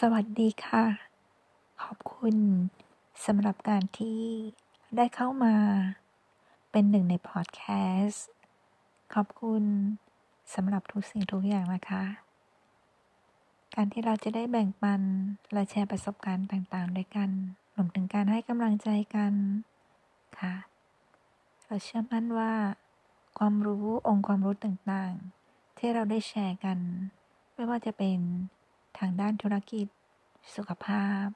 สวัสดีค่ะ ขอบคุณสำหรับการที่ได้เข้ามาเป็นหนึ่งในพอดแคสต์ ขอบคุณสำหรับทุกสิ่งทุกอย่างนะคะ การที่เราจะได้แบ่งปัน และแชร์ประสบการณ์ต่างๆ ด้วยกันรวมถึงการให้กำลังใจกันค่ะ เราเชื่อมั่นว่า ความรู้องค์ความรู้ต่างๆ ที่เราได้แชร์กัน ไม่ว่าจะเป็น ทางด้านธุรกิจ สุขภาพ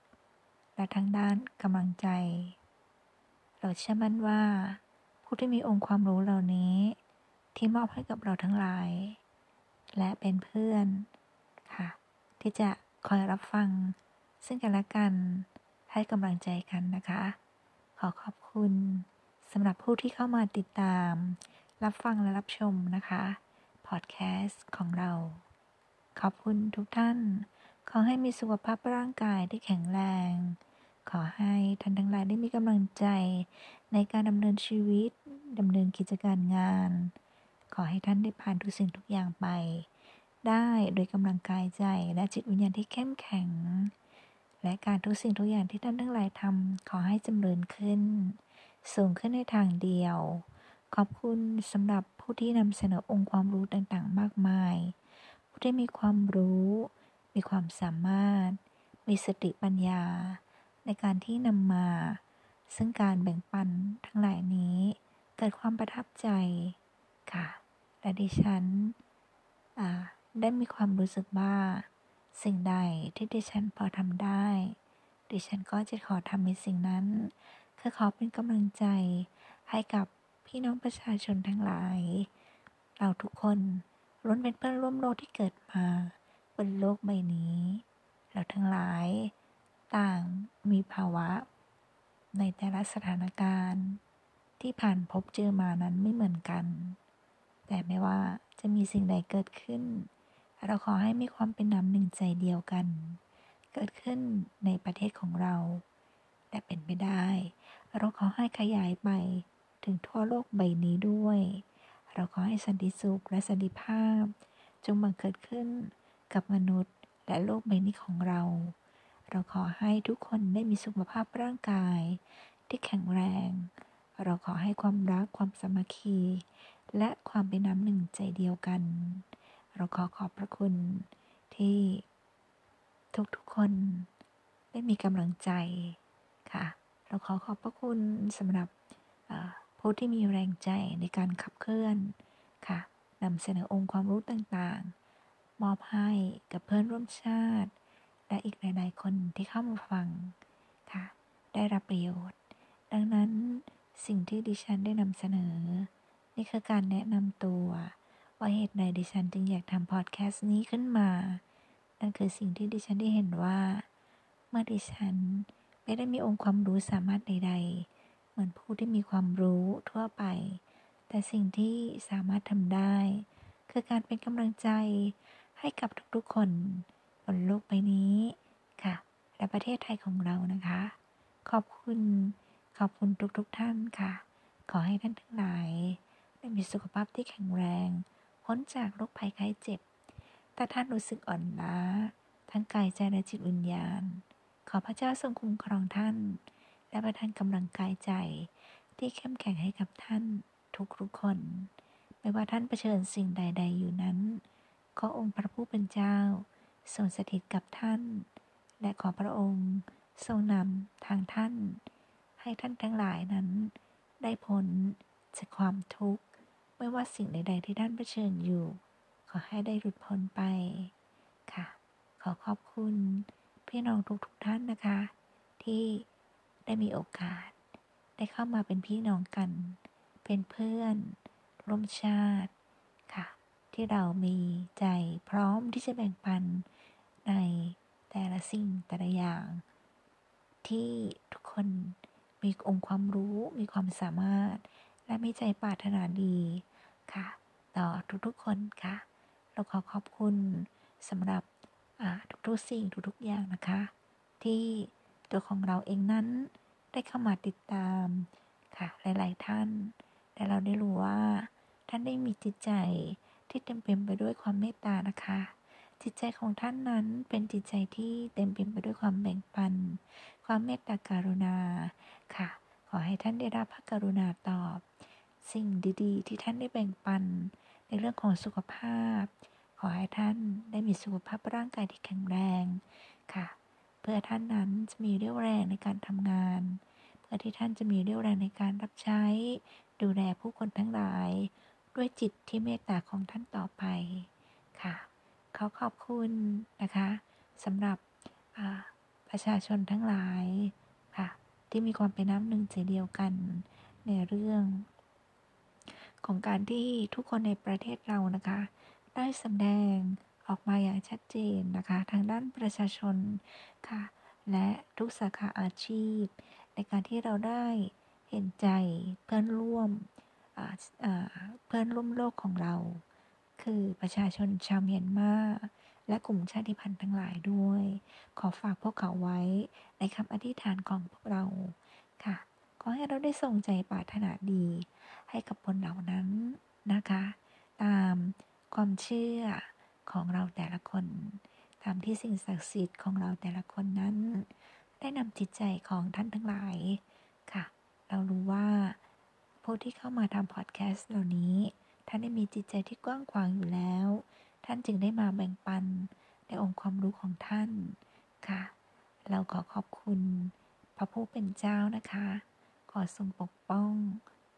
และทางด้านกำลังใจ เราเชื่อมั่นว่า ผู้ที่มีองค์ความรู้เหล่านี้ ที่มอบให้กับเราทั้งหลาย และเป็นเพื่อนค่ะ ที่จะคอยรับฟัง ซึ่งกันและกันให้กำลังใจกันนะคะ ขอขอบคุณสำหรับผู้ที่เข้ามาติดตาม รับฟังและรับชมนะคะ พอดแคสต์ของเรา ขอบคุณทุกท่าน ขอให้มีสุขภาพร่างกายที่แข็งแรง ขอให้ท่านทั้งหลายได้มีกำลังใจ ในการดำเนินชีวิตดำเนินกิจการงาน ขอให้ท่านได้ผ่านทุกสิ่งทุกอย่างไป ได้โดยกำลังกายใจและจิตวิญญาณที่เข้มแข็ง และการทุกสิ่งทุกอย่างที่ท่านทั้งหลายทำขอให้จำเริญขึ้น สูงขึ้นในทางเดียว ขอบคุณสำหรับผู้ที่นำเสนอองค์ความรู้ต่างๆ มากมาย ที่มีความรู้ มีความสามารถ มีสติปัญญา ในการที่นำมา ซึ่งการแบ่งปันทั้งหลายนี้ เกิดความประทับใจค่ะ และดิฉันได้มีความรู้สึกว่า สิ่งใดที่ดิฉันพอทำได้ ดิฉันก็จะขอทำในสิ่งนั้นคือขอเป็นกำลังใจให้กับพี่น้องประชาชนทั้งหลาย เราทุกคน ล้วนเป็นเพื่อนร่วมโลกที่เกิดมาบนโลกใบนี้ เราทั้งหลาย ต่างมีภาวะ ในแต่ละสถานการณ์ ที่ผ่านพบเจอมานั้นไม่เหมือนกัน แต่ไม่ว่าจะมีสิ่งใดเกิดขึ้น เราขอให้มีความเป็นน้ำหนึ่งใจเดียวกัน เกิดขึ้นในประเทศของเราและเป็นไปได้ เราขอให้ขยายไปถึงทั่วโลกใบนี้ด้วย เราขอให้สันติสุขและสันติภาพ จงบังเกิดขึ้นกับมนุษย์และโลกใบนี้ของเรา เราขอให้ทุกคนได้มีสุขภาพร่างกาย ที่แข็งแรง เราขอให้ความรักความสามัคคี และความเป็นน้ำหนึ่งใจเดียวกัน เราขอขอบพระคุณที่ทุกๆคนได้มีกำลังใจค่ะ เราขอขอบพระคุณสำหรับ ผู้ที่มีแรงใจในการขับเคลื่อนค่ะนำเสนอองค์ความรู้ต่างๆ มอบให้กับเพื่อนร่วมชาติ และอีกหลายๆ คนที่เข้ามาฟังค่ะ ได้รับประโยชน์ ดังนั้นสิ่งที่ดิฉันได้นำเสนอ นี่คือการแนะนำตัว ว่าเหตุใดดิฉันจึงอยากทำพอดแคสต์นี้ขึ้นมา นั่นคือสิ่งที่ดิฉันได้เห็นว่า เมื่อดิฉันไม่ได้มีองค์ความรู้สามารถใด ๆ มือนผู้ที่มีความรู้ทั่วไป แต่สิ่งที่สามารถทำได้ คือการเป็นกำลังใจให้กับทุกๆคนบนโลกใบนี้ค่ะ และประเทศไทยของเรานะคะ ขอบคุณขอบคุณทุกๆทท่านค่ะ ขอให้ท่านทั้งหลายได้มีสุขภาพที่แข็งแรง พ้นจากโรคภัยไข้เจ็บ แต่ท่านรู้สึกอ่อนล้า ทั้งกายใจและจิตวิญญาณ ขอพระเจ้าทรงคุ้มครองท่าน และประทานกำลังกายใจที่เข้มแข็งให้กับท่านทุกทุกคน ไม่ว่าท่านเผชิญสิ่งใด ๆ อยู่นั้นขอองค์พระผู้เป็นเจ้าทรงสถิตกับท่าน และขอพระองค์ทรงนำทางท่าน ให้ท่านทั้งหลายนั้น ได้พ้นจากความทุกข์ ไม่ว่าสิ่งใด ๆ ที่ท่านเผชิญอยู่ ขอให้ได้หลุดพ้นไปค่ะ ขอขอบคุณพี่น้องทุกๆทท่านนะคะ ที่ ได้มีโอกาส ได้เข้ามาเป็นพี่น้องกัน เป็นเพื่อน ร่วมชาติค่ะ ที่เรามีใจพร้อมที่จะแบ่งปันในแต่ละสิ่งแต่ละอย่าง ที่ทุกคนมีองค์ความรู้มีความสามารถ และมีใจปรารถนาดีค่ะ ต่อทุกๆคนค่ะ เราขอขอบคุณสำหรับทุกๆสิ่งทุกๆอย่างนะคะ ที่ ตัวของเราเองนั้นได้เข้ามาติดตามค่ะหลาย ๆ ท่านแต่เราได้รู้ว่า ท่านได้มีจิตใจที่เต็มเต็มไปด้วยความเมตตานะคะ จิตใจของท่านนั้นเป็นจิตใจที่เต็มเปี่ยมไปด้วยความแบ่งปัน ความเมตตาการุณาค่ะ ขอให้ท่านได้รับพระกรุณาตอบ สิ่งดี ๆ ที่ท่านได้แบ่งปัน ในเรื่องของสุขภาพ ขอให้ท่านได้มีสุขภาพร่างกายที่แข็งแรงค่ะ เพื่อท่านนั้นจะมีเรี่ยวแรงในการทำงาน เพื่อที่ท่านจะมีเรี่ยวแรงในการรับใช้ ดูแลผู้คนทั้งหลาย ด้วยจิตที่เมตตาของท่านต่อไปค่ะขอขอบคุณนะคะสำหรับประชาชนทั้งหลายค่ะที่มีความเป็นน้ำหนึ่งใจเดียวกันในเรื่อง ของการที่ทุกคนในประเทศเรานะคะ ได้แสดง ออกมาอย่างชัดเจนนะคะ ทางด้านประชาชนค่ะ และทุกสาขาอาชีพ ในการที่เราได้เห็นใจเพื่อนร่วมเพื่อนร่วมโลกของเรา คือประชาชนชาวเมียนมาและกลุ่มชาติพันธุ์ทั้งหลายด้วย ขอฝากพวกเขาไว้ในคำอธิษฐานของพวกเราค่ะ ขอให้เราได้ส่งใจปรารถนาดี ให้กับคนเหล่านั้นนะคะ ตามความเชื่อ ของเราแต่ละคน ตามที่สิ่งศักดิ์สิทธิ์ของเราแต่ละคนนั้น ได้นำจิตใจของท่านทั้งหลายค่ะ เรารู้ว่าผู้ที่เข้ามาทำพอดแคสต์เหล่านี้ ท่านได้มีจิตใจที่กว้างขวางอยู่แล้ว ท่านจึงได้มาแบ่งปันในองค์ความรู้ของท่านค่ะ เราขอขอบคุณพระผู้เป็นเจ้านะคะ ขอทรงปกป้อง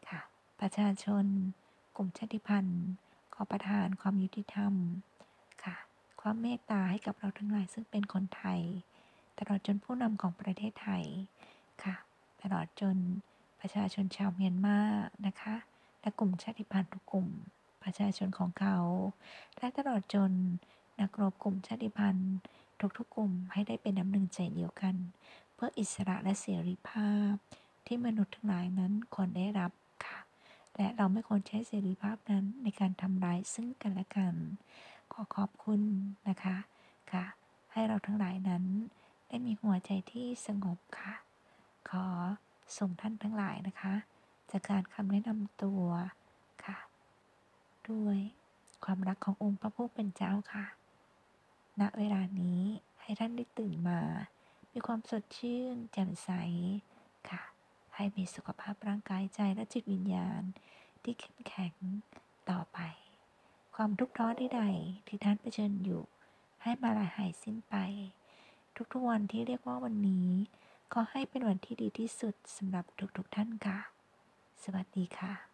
ค่ะ ประชาชน กลุ่มชาติพันธุ์ ขอประทานความยุติธรรม ค่ะ ความเมตตาให้กับเราทั้งหลายซึ่งเป็นคนไทย ตลอดจนผู้นำของประเทศไทยค่ะ ตลอดจนประชาชนชาวเมียนมานะคะ และกลุ่มชาติพันธุ์ทุกกลุ่ม ประชาชนของเขา และตลอดจนนักรบกลุ่มชาติพันธุ์ทุกๆกลุ่มให้ได้เป็นน้ำหนึ่งใจเดียวกัน เพื่ออิสระและเสรีภาพ ที่มนุษย์ทั้งหลายนั้นควรได้รับค่ะ และเราไม่ควรใช้เสรีภาพนั้นในการทำร้ายซึ่งกันและกัน อขอบคุณนะคะค่ะ ให้เราทั้งหลายนั้นได้มีหัวใจที่สงบค่ะ ขอส่งท่านทั้งหลายนะคะ จากการคำแนะนำตัวค่ะ ด้วยความรักขององค์พระผู้เป็นเจ้าค่ะ ณ เวลานี้ให้ท่านได้ตื่นมา มีความสดชื่นแจ่มใสค่ะ ให้มีสุขภาพร่างกายใจและจิตวิญญาณที่เข้มแข็งต่อไป ความทุกข์ท้อใดๆที่ท่านเผชิญอยู่ ให้มาลายหายสิ้นไป ทุกๆวันที่เรียกว่าวันนี้ก็ให้เป็นวันที่ดีที่สุดสำหรับทุกๆท่านค่ะ สวัสดีค่ะ